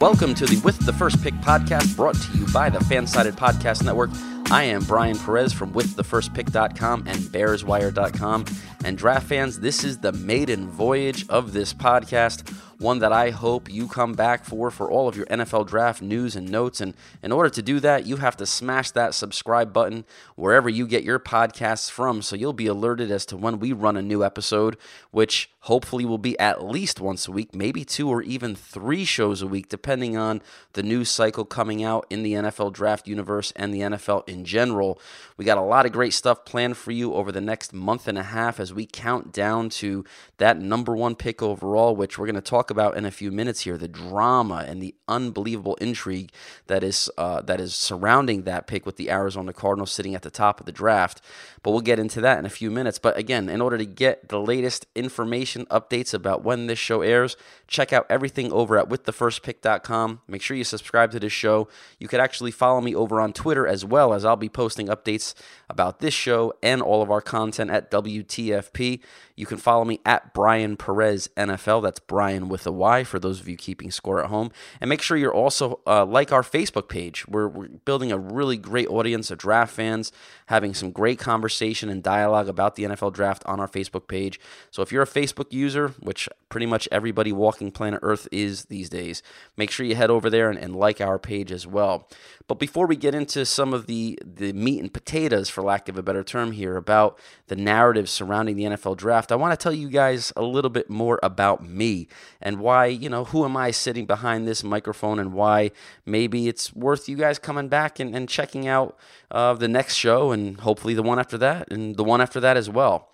Welcome to the With the First Pick podcast brought to you by the Fansided Podcast Network. I am Brian Perez from WithTheFirstPick.com and BearsWire.com. And draft fans, this is the maiden voyage of this podcast one that I hope you come back for for all of your NFL draft news and notes. And in order to do that, you have to smash that subscribe button wherever you get your podcasts from so you'll be alerted as to when we run a new episode, which hopefully will be at least once a week, maybe two or even three shows a week, depending on the news cycle coming out in the NFL draft universe and the NFL in general. We got a lot of great stuff planned for you over the next month and a half as we count down to that number one pick overall, which we're going to talk about in a few minutes here the drama and the unbelievable intrigue that is uh, that is surrounding that pick with the Arizona Cardinals sitting at the top of the draft. But we'll get into that in a few minutes. But again, in order to get the latest information, updates about when this show airs, check out everything over at withthefirstpick.com. Make sure you subscribe to this show. You could actually follow me over on Twitter as well, as I'll be posting updates about this show and all of our content at WTFP. You can follow me at Brian Perez NFL. That's Brian with a Y for those of you keeping score at home. And make sure you're also uh, like our Facebook page. We're, we're building a really great audience of draft fans, having some great conversation and dialogue about the NFL draft on our Facebook page. So if you're a Facebook user, which pretty much everybody walking planet Earth is these days, make sure you head over there and, and like our page as well. But before we get into some of the, the meat and potatoes, for lack of a better term here, about the narrative surrounding the NFL draft, I want to tell you guys a little bit more about me and why, you know, who am I sitting behind this microphone and why maybe it's worth you guys coming back and, and checking out uh, the next show and hopefully the one after that and the one after that as well.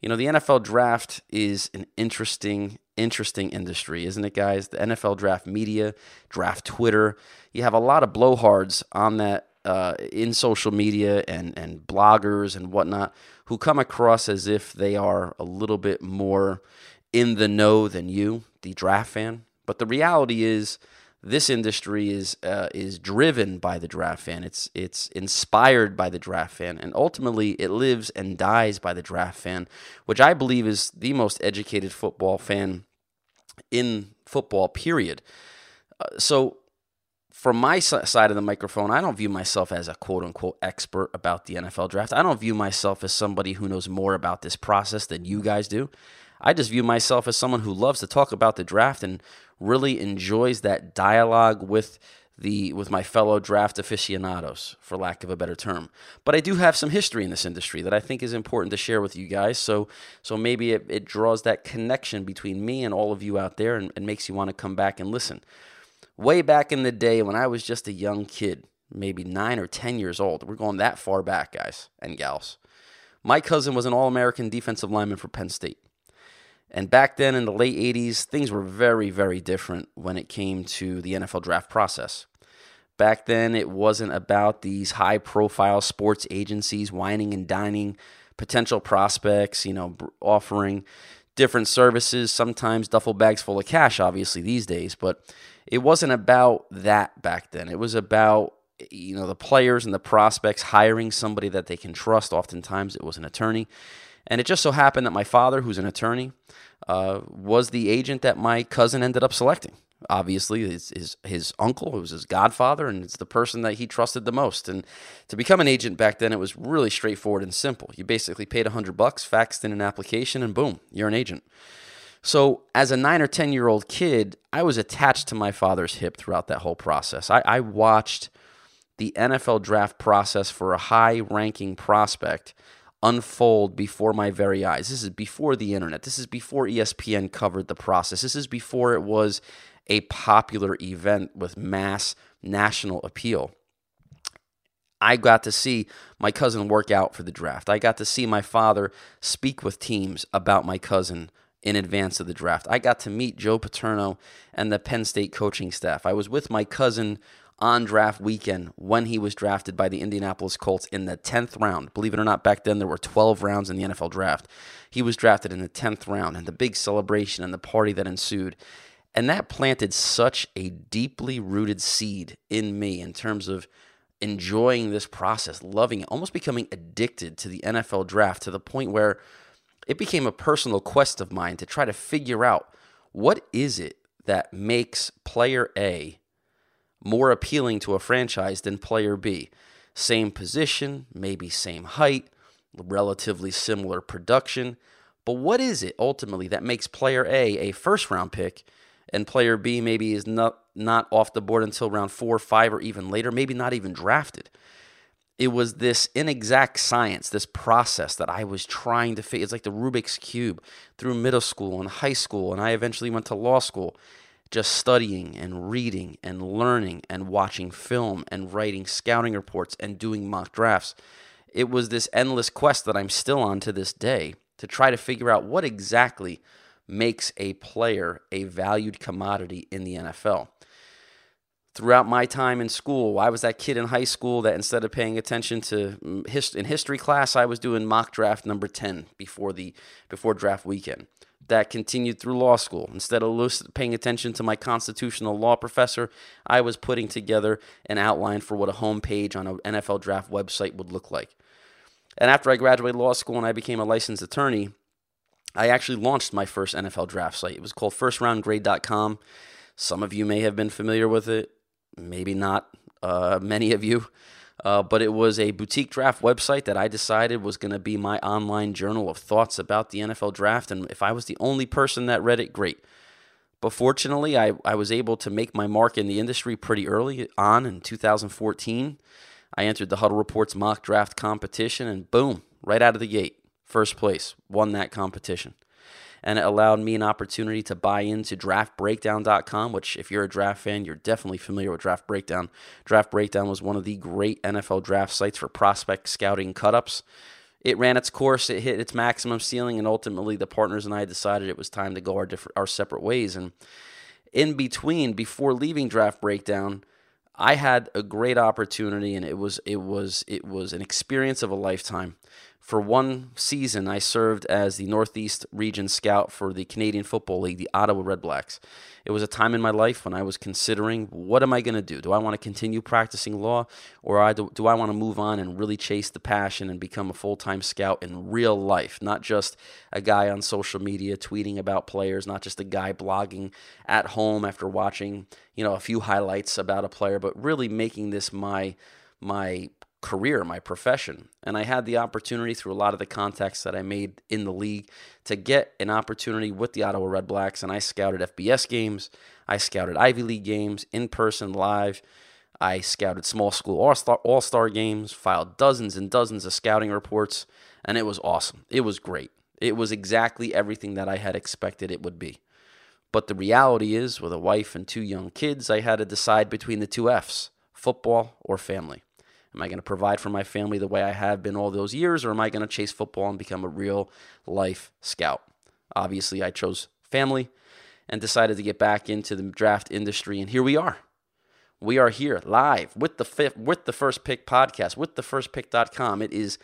You know, the NFL draft is an interesting, interesting industry, isn't it, guys? The NFL draft media, draft Twitter. You have a lot of blowhards on that uh, in social media and, and bloggers and whatnot who come across as if they are a little bit more in the know than you, the draft fan. But the reality is, this industry is uh, is driven by the draft fan. It's it's inspired by the draft fan, and ultimately it lives and dies by the draft fan, which I believe is the most educated football fan in football. Period. Uh, so, from my side of the microphone, I don't view myself as a quote unquote expert about the NFL draft. I don't view myself as somebody who knows more about this process than you guys do. I just view myself as someone who loves to talk about the draft and really enjoys that dialogue with the with my fellow draft aficionados, for lack of a better term. But I do have some history in this industry that I think is important to share with you guys. So so maybe it, it draws that connection between me and all of you out there and, and makes you want to come back and listen. Way back in the day when I was just a young kid, maybe nine or ten years old. We're going that far back, guys and gals. My cousin was an All American defensive lineman for Penn State. And back then in the late 80s, things were very, very different when it came to the NFL draft process. Back then, it wasn't about these high profile sports agencies wining and dining potential prospects, you know, offering different services, sometimes duffel bags full of cash, obviously, these days. But it wasn't about that back then. It was about, you know, the players and the prospects hiring somebody that they can trust. Oftentimes, it was an attorney. And it just so happened that my father, who's an attorney, uh, was the agent that my cousin ended up selecting. Obviously, his, his his uncle, who was his godfather, and it's the person that he trusted the most. And to become an agent back then, it was really straightforward and simple. You basically paid a hundred bucks, faxed in an application, and boom, you're an agent. So, as a nine or 10 year old kid, I was attached to my father's hip throughout that whole process. I, I watched the NFL draft process for a high ranking prospect unfold before my very eyes. This is before the internet. This is before ESPN covered the process. This is before it was a popular event with mass national appeal. I got to see my cousin work out for the draft. I got to see my father speak with teams about my cousin in advance of the draft. I got to meet Joe Paterno and the Penn State coaching staff. I was with my cousin on draft weekend when he was drafted by the Indianapolis Colts in the 10th round. Believe it or not, back then there were 12 rounds in the NFL draft. He was drafted in the 10th round, and the big celebration and the party that ensued. And that planted such a deeply rooted seed in me in terms of enjoying this process, loving it, almost becoming addicted to the NFL draft to the point where it became a personal quest of mine to try to figure out what is it that makes player A more appealing to a franchise than player B? Same position, maybe same height, relatively similar production. But what is it ultimately that makes player A a first round pick and player B maybe is not, not off the board until round four, five, or even later, maybe not even drafted? It was this inexact science, this process that I was trying to figure. It's like the Rubik's Cube through middle school and high school, and I eventually went to law school just studying and reading and learning and watching film and writing scouting reports and doing mock drafts. It was this endless quest that I'm still on to this day to try to figure out what exactly makes a player a valued commodity in the NFL. Throughout my time in school, I was that kid in high school that instead of paying attention to mm, in history class, I was doing mock draft number 10 before the before draft weekend that continued through law school. Instead of paying attention to my constitutional law professor, I was putting together an outline for what a homepage on an NFL draft website would look like. And after I graduated law school and I became a licensed attorney, I actually launched my first NFL draft site. It was called firstroundgrade.com. Some of you may have been familiar with it, maybe not uh, many of you. Uh, but it was a boutique draft website that I decided was going to be my online journal of thoughts about the NFL draft. And if I was the only person that read it, great. But fortunately, I, I was able to make my mark in the industry pretty early on in 2014. I entered the Huddle Reports mock draft competition, and boom, right out of the gate, first place, won that competition and it allowed me an opportunity to buy into draftbreakdown.com, which, if you're a draft fan, you're definitely familiar with Draft Breakdown. Draft Breakdown was one of the great NFL draft sites for prospect scouting cutups. It ran its course, it hit its maximum ceiling, and ultimately the partners and I decided it was time to go our different our separate ways. And in between, before leaving Draft Breakdown, I had a great opportunity, and it was it was it was an experience of a lifetime. For one season, I served as the Northeast Region Scout for the Canadian Football League, the Ottawa Redblacks. It was a time in my life when I was considering what am I going to do? Do I want to continue practicing law or do, do I want to move on and really chase the passion and become a full time scout in real life? Not just a guy on social media tweeting about players, not just a guy blogging at home after watching, you know, a few highlights about a player, but really making this my my career, my profession. And I had the opportunity through a lot of the contacts that I made in the league to get an opportunity with the Ottawa Redblacks. And I scouted FBS games, I scouted Ivy League games in person, live. I scouted small school all star games, filed dozens and dozens of scouting reports, and it was awesome. It was great. It was exactly everything that I had expected it would be. But the reality is, with a wife and two young kids, I had to decide between the two F's football or family. Am I going to provide for my family the way I have been all those years, or am I going to chase football and become a real life scout? Obviously, I chose family and decided to get back into the draft industry, and here we are. We are here live with the fifth, with the first pick podcast, with the first pick.com. It is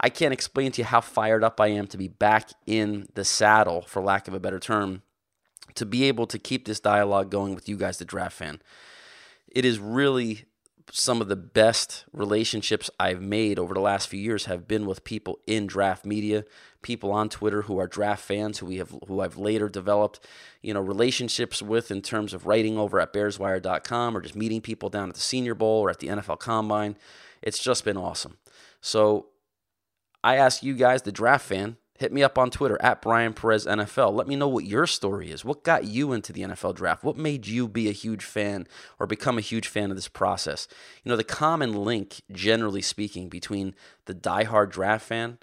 I can't explain to you how fired up I am to be back in the saddle, for lack of a better term, to be able to keep this dialogue going with you guys, the draft fan. It is really some of the best relationships I've made over the last few years have been with people in draft media, people on Twitter who are draft fans who we have who I've later developed, you know, relationships with in terms of writing over at bearswire.com or just meeting people down at the Senior Bowl or at the NFL Combine. It's just been awesome. So I ask you guys, the draft fan, Hit me up on Twitter at Brian Perez NFL. Let me know what your story is. What got you into the NFL draft? What made you be a huge fan or become a huge fan of this process? You know, the common link, generally speaking, between the diehard draft fan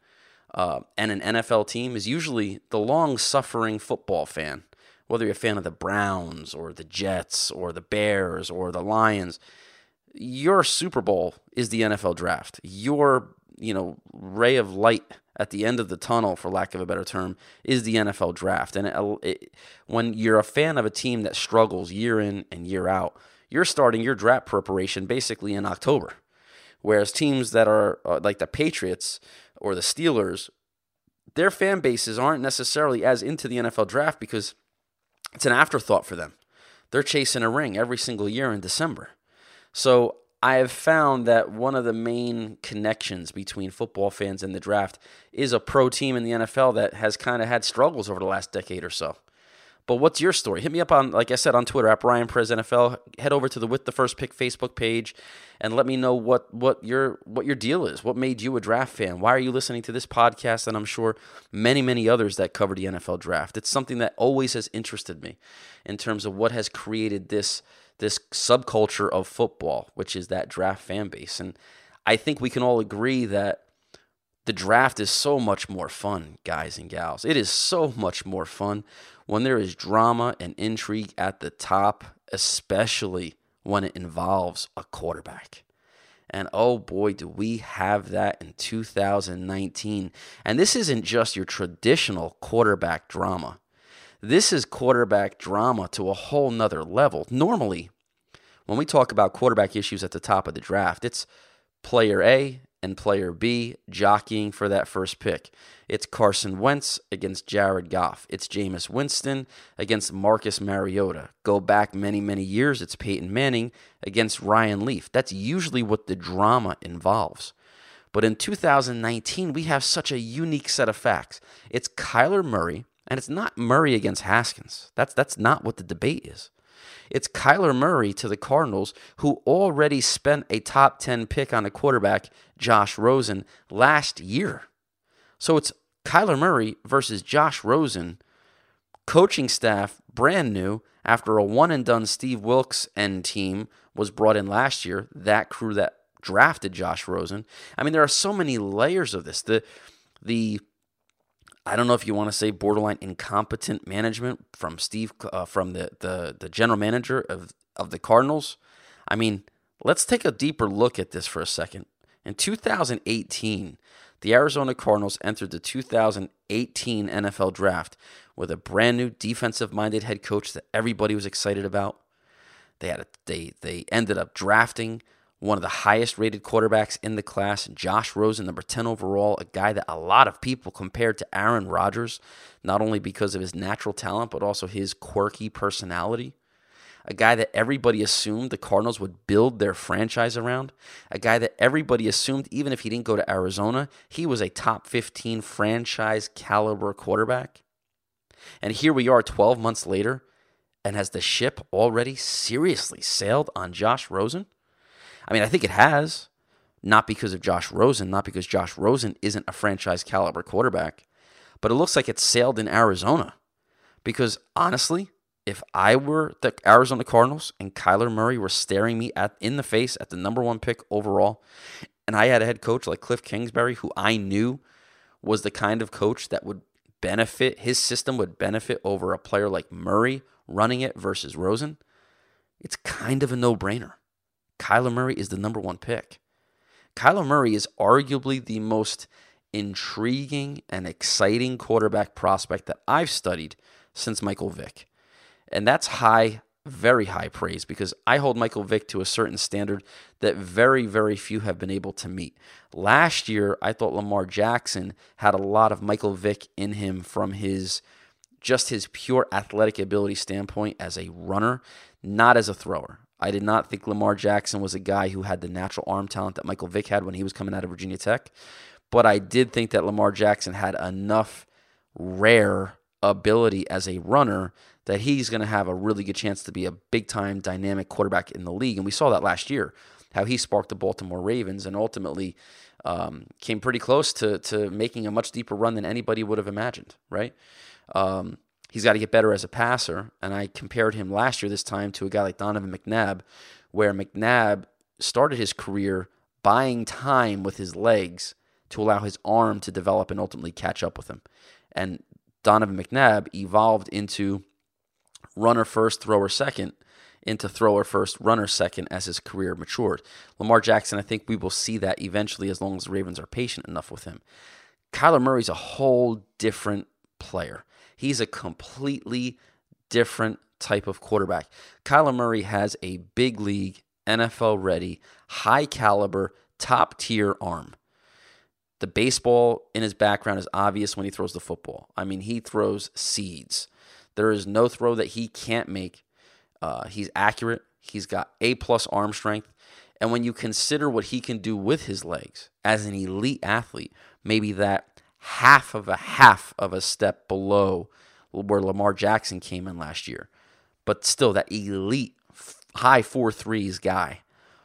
uh, and an NFL team is usually the long suffering football fan. Whether you're a fan of the Browns or the Jets or the Bears or the Lions, your Super Bowl is the NFL draft. Your, you know, ray of light at the end of the tunnel, for lack of a better term, is the NFL draft. And it, it, when you're a fan of a team that struggles year in and year out, you're starting your draft preparation basically in October. Whereas teams that are uh, like the Patriots or the Steelers, their fan bases aren't necessarily as into the NFL draft because it's an afterthought for them. They're chasing a ring every single year in December. So I have found that one of the main connections between football fans and the draft is a pro team in the NFL that has kind of had struggles over the last decade or so. But what's your story? Hit me up on, like I said, on Twitter at Brian Perez NFL. Head over to the With the First Pick Facebook page and let me know what what your what your deal is. What made you a draft fan? Why are you listening to this podcast? And I'm sure many many others that cover the NFL draft. It's something that always has interested me in terms of what has created this this subculture of football, which is that draft fan base. And I think we can all agree that the draft is so much more fun, guys and gals. It is so much more fun when there is drama and intrigue at the top, especially when it involves a quarterback. And oh boy, do we have that in 2019. And this isn't just your traditional quarterback drama. This is quarterback drama to a whole nother level. Normally, when we talk about quarterback issues at the top of the draft, it's player A and player B jockeying for that first pick. It's Carson Wentz against Jared Goff. It's Jameis Winston against Marcus Mariota. Go back many, many years, it's Peyton Manning against Ryan Leaf. That's usually what the drama involves. But in 2019, we have such a unique set of facts. It's Kyler Murray, and it's not Murray against Haskins. That's, that's not what the debate is. It's Kyler Murray to the Cardinals, who already spent a top 10 pick on a quarterback, Josh Rosen, last year. So it's Kyler Murray versus Josh Rosen, coaching staff brand new after a one and done Steve Wilks and team was brought in last year, that crew that drafted Josh Rosen. I mean, there are so many layers of this. The the I don't know if you want to say borderline incompetent management from Steve, uh, from the, the the general manager of of the Cardinals. I mean, let's take a deeper look at this for a second. In 2018, the Arizona Cardinals entered the 2018 NFL Draft with a brand new defensive-minded head coach that everybody was excited about. They had a, they they ended up drafting one of the highest rated quarterbacks in the class, Josh Rosen, number 10 overall, a guy that a lot of people compared to Aaron Rodgers, not only because of his natural talent, but also his quirky personality. A guy that everybody assumed the Cardinals would build their franchise around. A guy that everybody assumed, even if he didn't go to Arizona, he was a top 15 franchise caliber quarterback. And here we are 12 months later, and has the ship already seriously sailed on Josh Rosen? I mean, I think it has, not because of Josh Rosen, not because Josh Rosen isn't a franchise caliber quarterback, but it looks like it sailed in Arizona. Because honestly, if I were the Arizona Cardinals and Kyler Murray were staring me at in the face at the number one pick overall, and I had a head coach like Cliff Kingsbury, who I knew was the kind of coach that would benefit his system would benefit over a player like Murray running it versus Rosen, it's kind of a no-brainer. Kyler Murray is the number one pick. Kyler Murray is arguably the most intriguing and exciting quarterback prospect that I've studied since Michael Vick. And that's high, very high praise because I hold Michael Vick to a certain standard that very, very few have been able to meet. Last year, I thought Lamar Jackson had a lot of Michael Vick in him from his just his pure athletic ability standpoint as a runner, not as a thrower. I did not think Lamar Jackson was a guy who had the natural arm talent that Michael Vick had when he was coming out of Virginia Tech. But I did think that Lamar Jackson had enough rare ability as a runner that he's going to have a really good chance to be a big time dynamic quarterback in the league. And we saw that last year, how he sparked the Baltimore Ravens and ultimately um, came pretty close to, to making a much deeper run than anybody would have imagined, right? Um, He's got to get better as a passer. And I compared him last year, this time, to a guy like Donovan McNabb, where McNabb started his career buying time with his legs to allow his arm to develop and ultimately catch up with him. And Donovan McNabb evolved into runner first, thrower second, into thrower first, runner second as his career matured. Lamar Jackson, I think we will see that eventually as long as the Ravens are patient enough with him. Kyler Murray's a whole different player. He's a completely different type of quarterback. Kyler Murray has a big league, NFL ready, high caliber, top tier arm. The baseball in his background is obvious when he throws the football. I mean, he throws seeds. There is no throw that he can't make. Uh, he's accurate. He's got A plus arm strength. And when you consider what he can do with his legs as an elite athlete, maybe that half of a half of a step below where Lamar Jackson came in last year, but still that elite high four threes guy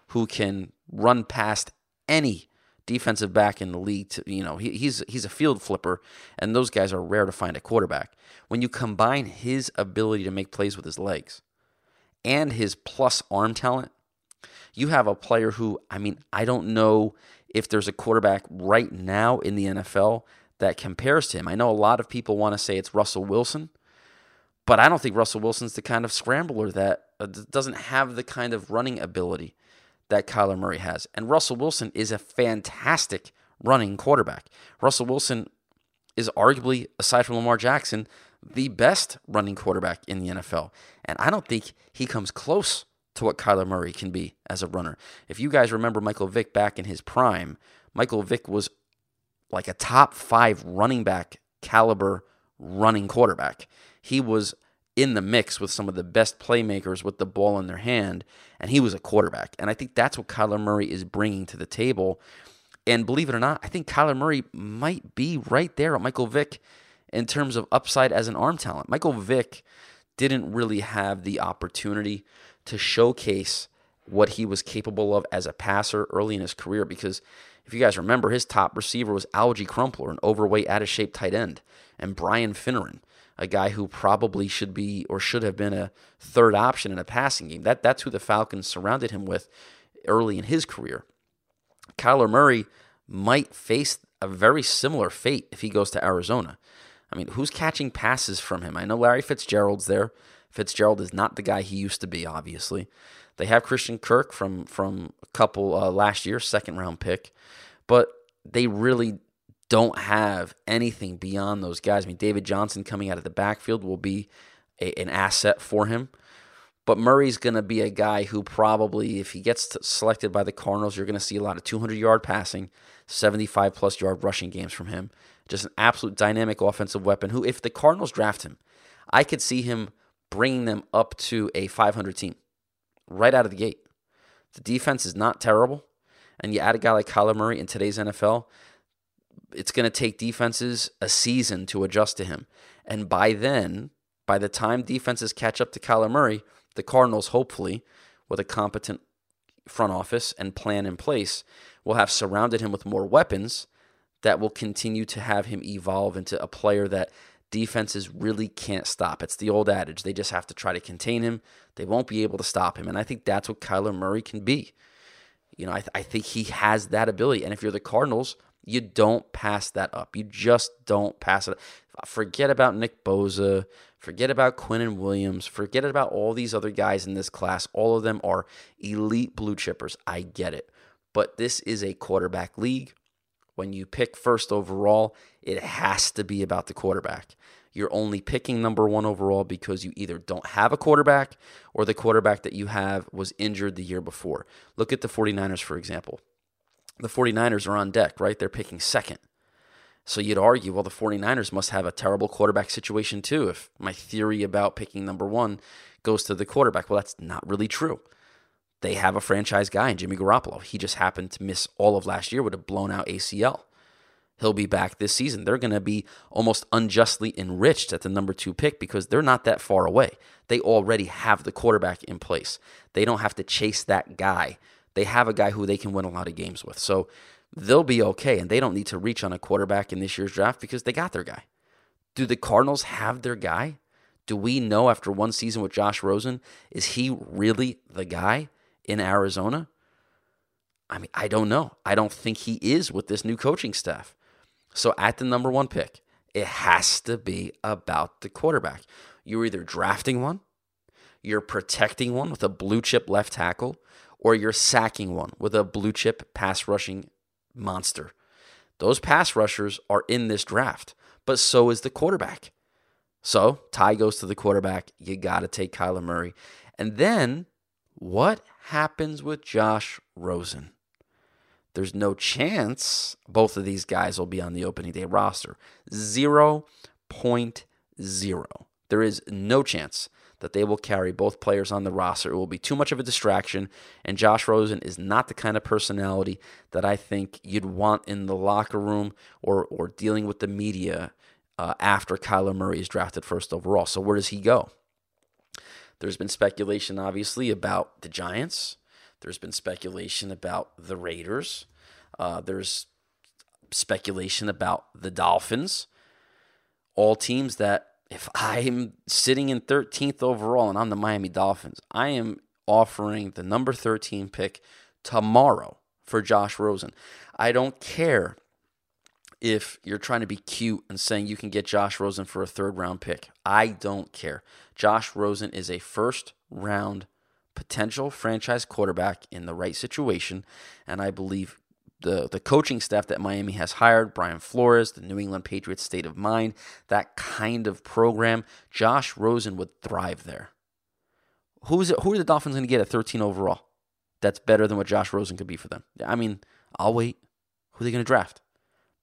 who can run past any defensive back in the league. To, you know, he, he's he's a field flipper, and those guys are rare to find at quarterback. When you combine his ability to make plays with his legs and his plus arm talent, you have a player who, I mean, I don't know if there's a quarterback right now in the NFL that compares to him. I know a lot of people want to say it's Russell Wilson, but I don't think Russell Wilson's the kind of scrambler that uh, doesn't have the kind of running ability that Kyler Murray has. And Russell Wilson is a fantastic running quarterback. Russell Wilson is arguably, aside from Lamar Jackson, the best running quarterback in the NFL. And I don't think he comes close to what Kyler Murray can be as a runner. If you guys remember Michael Vick back in his prime, Michael Vick was like a top five running back caliber running quarterback. He was in the mix with some of the best playmakers with the ball in their hand, and he was a quarterback. And I think that's what Kyler Murray is bringing to the table. And believe it or not, I think Kyler Murray might be right there at Michael Vick in terms of upside as an arm talent. Michael Vick didn't really have the opportunity to showcase what he was capable of as a passer early in his career because if you guys remember, his top receiver was Alge Crumpler, an overweight, out of shape tight end, and Brian Finneran, a guy who probably should be or should have been a third option in a passing game. That that's who the Falcons surrounded him with early in his career. Kyler Murray might face a very similar fate if he goes to Arizona. I mean, who's catching passes from him? I know Larry Fitzgerald's there. Fitzgerald is not the guy he used to be, obviously. They have Christian Kirk from from a couple uh, last year, second round pick, but they really don't have anything beyond those guys. I mean, David Johnson coming out of the backfield will be a, an asset for him. But Murray's going to be a guy who probably, if he gets selected by the Cardinals, you're going to see a lot of 200 yard passing, 75 plus yard rushing games from him. Just an absolute dynamic offensive weapon who, if the Cardinals draft him, I could see him bringing them up to a 500 team right out of the gate. The defense is not terrible. And you add a guy like Kyler Murray in today's NFL, it's going to take defenses a season to adjust to him. And by then, by the time defenses catch up to Kyler Murray, the Cardinals, hopefully, with a competent front office and plan in place, will have surrounded him with more weapons that will continue to have him evolve into a player that defenses really can't stop. It's the old adage. They just have to try to contain him. They won't be able to stop him. And I think that's what Kyler Murray can be. You know, I, th- I think he has that ability. And if you're the Cardinals, you don't pass that up. You just don't pass it. Forget about Nick Bosa. Forget about Quinnen Williams. Forget about all these other guys in this class. All of them are elite blue chippers. I get it. But this is a quarterback league. When you pick first overall, it has to be about the quarterback. You're only picking number one overall because you either don't have a quarterback or the quarterback that you have was injured the year before. Look at the 49ers, for example. The 49ers are on deck, right? They're picking second. So you'd argue, well, the 49ers must have a terrible quarterback situation too, if my theory about picking number one goes to the quarterback. Well, that's not really true. They have a franchise guy in Jimmy Garoppolo. He just happened to miss all of last year with a blown out ACL. He'll be back this season. They're going to be almost unjustly enriched at the number two pick because they're not that far away. They already have the quarterback in place. They don't have to chase that guy. They have a guy who they can win a lot of games with. So they'll be okay. And they don't need to reach on a quarterback in this year's draft because they got their guy. Do the Cardinals have their guy? Do we know after one season with Josh Rosen, is he really the guy in Arizona? I mean, I don't know. I don't think he is with this new coaching staff. So at the number one pick, it has to be about the quarterback. You're either drafting one, you're protecting one with a blue chip left tackle, or you're sacking one with a blue chip pass rushing monster. Those pass rushers are in this draft, but so is the quarterback. So, tie goes to the quarterback. You got to take Kyler Murray. And then, what happens with Josh Rosen? There's no chance both of these guys will be on the opening day roster. 0.0. There is no chance that they will carry both players on the roster. It will be too much of a distraction, and Josh Rosen is not the kind of personality that I think you'd want in the locker room or, or dealing with the media uh, after Kyler Murray is drafted first overall. So where does he go? There's been speculation, obviously, about the Giants. There's been speculation about the Raiders. Uh, there's speculation about the Dolphins. All teams that, if I'm sitting in 13th overall and I'm the Miami Dolphins, I am offering the number 13 pick tomorrow for Josh Rosen. I don't care if you're trying to be cute and saying you can get Josh Rosen for a third round pick. I don't care. Josh Rosen is a first round potential franchise quarterback in the right situation. And I believe the, the coaching staff that Miami has hired, Brian Flores, the New England Patriots state of mind, that kind of program, Josh Rosen would thrive there. Who is it, who are the Dolphins going to get at 13 overall? That's better than what Josh Rosen could be for them. I mean, I'll wait. Who are they going to draft?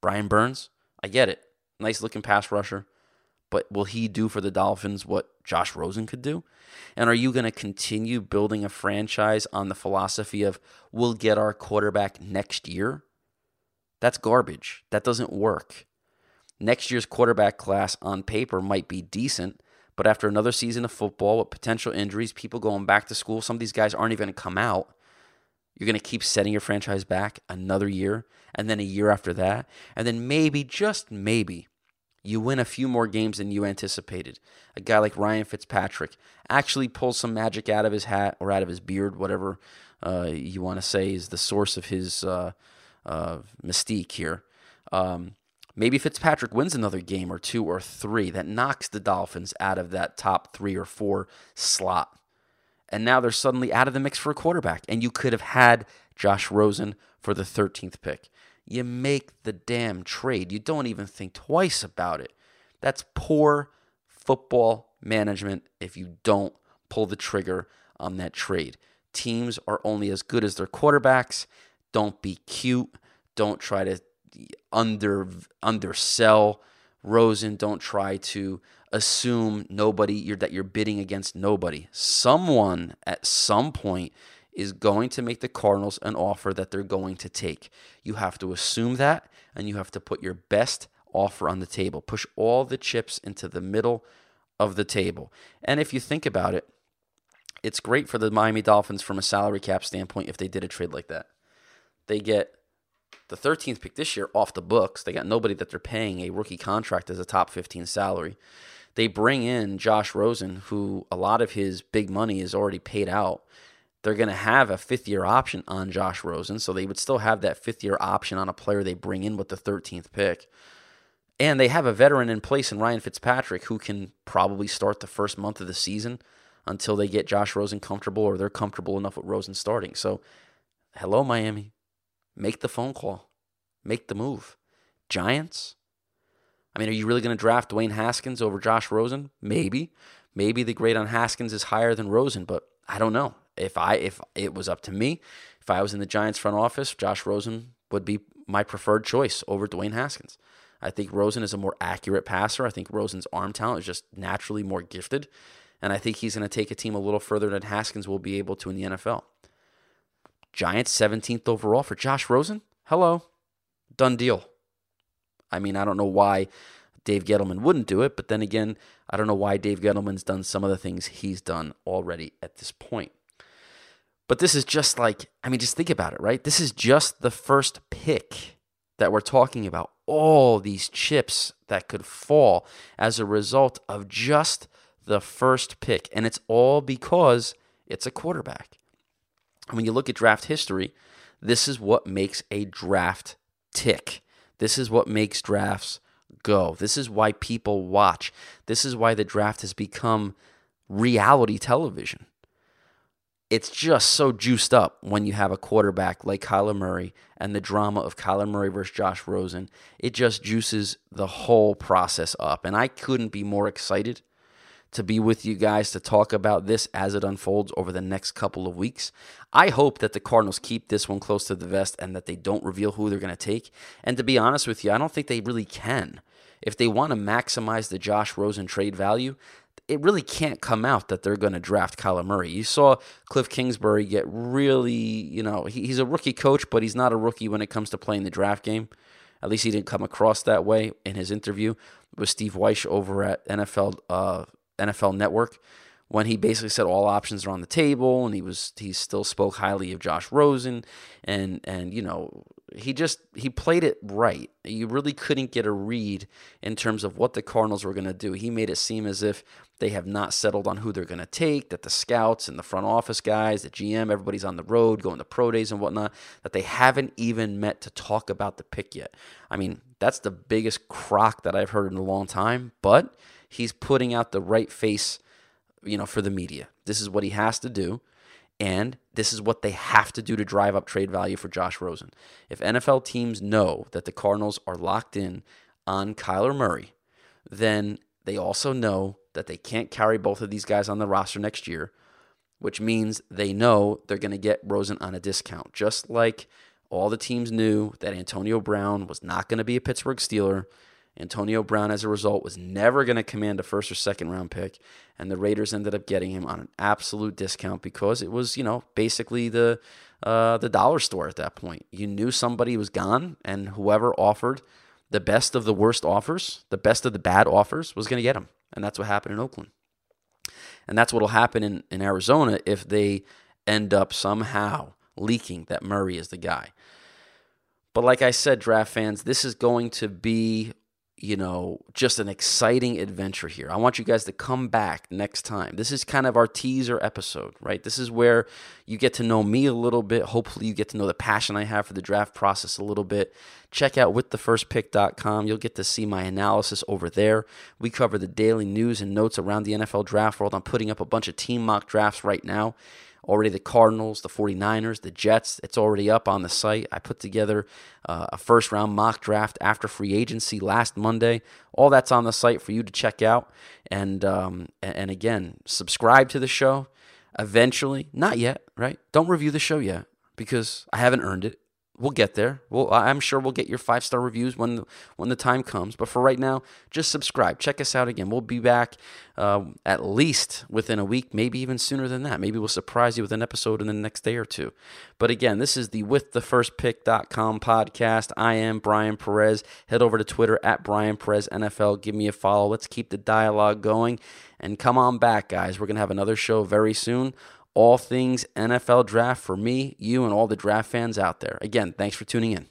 Brian Burns, I get it. Nice looking pass rusher. But will he do for the Dolphins what Josh Rosen could do? And are you going to continue building a franchise on the philosophy of we'll get our quarterback next year? That's garbage. That doesn't work. Next year's quarterback class on paper might be decent, but after another season of football with potential injuries, people going back to school, some of these guys aren't even going to come out. You're going to keep setting your franchise back another year and then a year after that. And then maybe, just maybe, you win a few more games than you anticipated. A guy like Ryan Fitzpatrick actually pulls some magic out of his hat or out of his beard, whatever uh, you want to say is the source of his uh, uh, mystique here. Um, maybe Fitzpatrick wins another game or two or three that knocks the Dolphins out of that top three or four slot and now they're suddenly out of the mix for a quarterback. And you could have had Josh Rosen for the 13th pick. You make the damn trade. You don't even think twice about it. That's poor football management if you don't pull the trigger on that trade. Teams are only as good as their quarterbacks. Don't be cute. Don't try to under undersell Rosen. Don't try to assume nobody you're that you're bidding against nobody. Someone at some point is going to make the Cardinals an offer that they're going to take. You have to assume that and you have to put your best offer on the table. Push all the chips into the middle of the table. And if you think about it, it's great for the Miami Dolphins from a salary cap standpoint if they did a trade like that. They get the 13th pick this year off the books. They got nobody that they're paying a rookie contract as a top 15 salary. They bring in Josh Rosen, who a lot of his big money is already paid out. They're going to have a fifth year option on Josh Rosen, so they would still have that fifth year option on a player they bring in with the 13th pick. And they have a veteran in place in Ryan Fitzpatrick who can probably start the first month of the season until they get Josh Rosen comfortable or they're comfortable enough with Rosen starting. So, hello, Miami. Make the phone call, make the move. Giants, I mean, are you really going to draft Dwayne Haskins over Josh Rosen? Maybe. Maybe the grade on Haskins is higher than Rosen, but I don't know. If I if it was up to me, if I was in the Giants front office, Josh Rosen would be my preferred choice over Dwayne Haskins. I think Rosen is a more accurate passer. I think Rosen's arm talent is just naturally more gifted. And I think he's going to take a team a little further than Haskins will be able to in the NFL. Giants 17th overall for Josh Rosen? Hello. Done deal. I mean, I don't know why Dave Gettleman wouldn't do it, but then again, I don't know why Dave Gettleman's done some of the things he's done already at this point. But this is just like, I mean, just think about it, right? This is just the first pick that we're talking about. All these chips that could fall as a result of just the first pick. And it's all because it's a quarterback. When you look at draft history, this is what makes a draft tick. This is what makes drafts go. This is why people watch. This is why the draft has become reality television. It's just so juiced up when you have a quarterback like Kyler Murray and the drama of Kyler Murray versus Josh Rosen. It just juices the whole process up. And I couldn't be more excited to be with you guys to talk about this as it unfolds over the next couple of weeks. I hope that the Cardinals keep this one close to the vest and that they don't reveal who they're going to take. And to be honest with you, I don't think they really can. If they want to maximize the Josh Rosen trade value, it really can't come out that they're going to draft Kyler Murray. You saw Cliff Kingsbury get really, you know, he, he's a rookie coach, but he's not a rookie when it comes to playing the draft game. At least he didn't come across that way in his interview. with Steve Wyche over at NFL uh, NFL Network when he basically said all options are on the table and he was he still spoke highly of Josh Rosen and and you know he just he played it right. You really couldn't get a read in terms of what the Cardinals were going to do. He made it seem as if they have not settled on who they're going to take, that the scouts and the front office guys, the GM, everybody's on the road going to pro days and whatnot, that they haven't even met to talk about the pick yet. I mean, that's the biggest crock that I've heard in a long time, but he's putting out the right face you know, for the media. This is what he has to do. And this is what they have to do to drive up trade value for Josh Rosen. If NFL teams know that the Cardinals are locked in on Kyler Murray, then they also know that they can't carry both of these guys on the roster next year, which means they know they're going to get Rosen on a discount. Just like all the teams knew that Antonio Brown was not going to be a Pittsburgh Steeler Antonio Brown, as a result, was never going to command a first or second round pick, and the Raiders ended up getting him on an absolute discount because it was, you know, basically the uh, the dollar store at that point. You knew somebody was gone, and whoever offered the best of the worst offers, the best of the bad offers, was going to get him, and that's what happened in Oakland, and that's what will happen in in Arizona if they end up somehow leaking that Murray is the guy. But like I said, draft fans, this is going to be you know, just an exciting adventure here. I want you guys to come back next time. This is kind of our teaser episode, right? This is where you get to know me a little bit. Hopefully, you get to know the passion I have for the draft process a little bit. Check out withthefirstpick.com. You'll get to see my analysis over there. We cover the daily news and notes around the NFL draft world. I'm putting up a bunch of team mock drafts right now already the Cardinals, the 49ers, the Jets. It's already up on the site. I put together uh, a first round mock draft after free agency last Monday. All that's on the site for you to check out. And um, and again, subscribe to the show. Eventually, not yet, right? Don't review the show yet because I haven't earned it. We'll get there. Well, I'm sure we'll get your five star reviews when the, when the time comes. But for right now, just subscribe. Check us out again. We'll be back uh, at least within a week, maybe even sooner than that. Maybe we'll surprise you with an episode in the next day or two. But again, this is the withthefirstpick.com podcast. I am Brian Perez. Head over to Twitter at Brian Perez NFL. Give me a follow. Let's keep the dialogue going. And come on back, guys. We're going to have another show very soon all things NFL draft for me, you, and all the draft fans out there. Again, thanks for tuning in.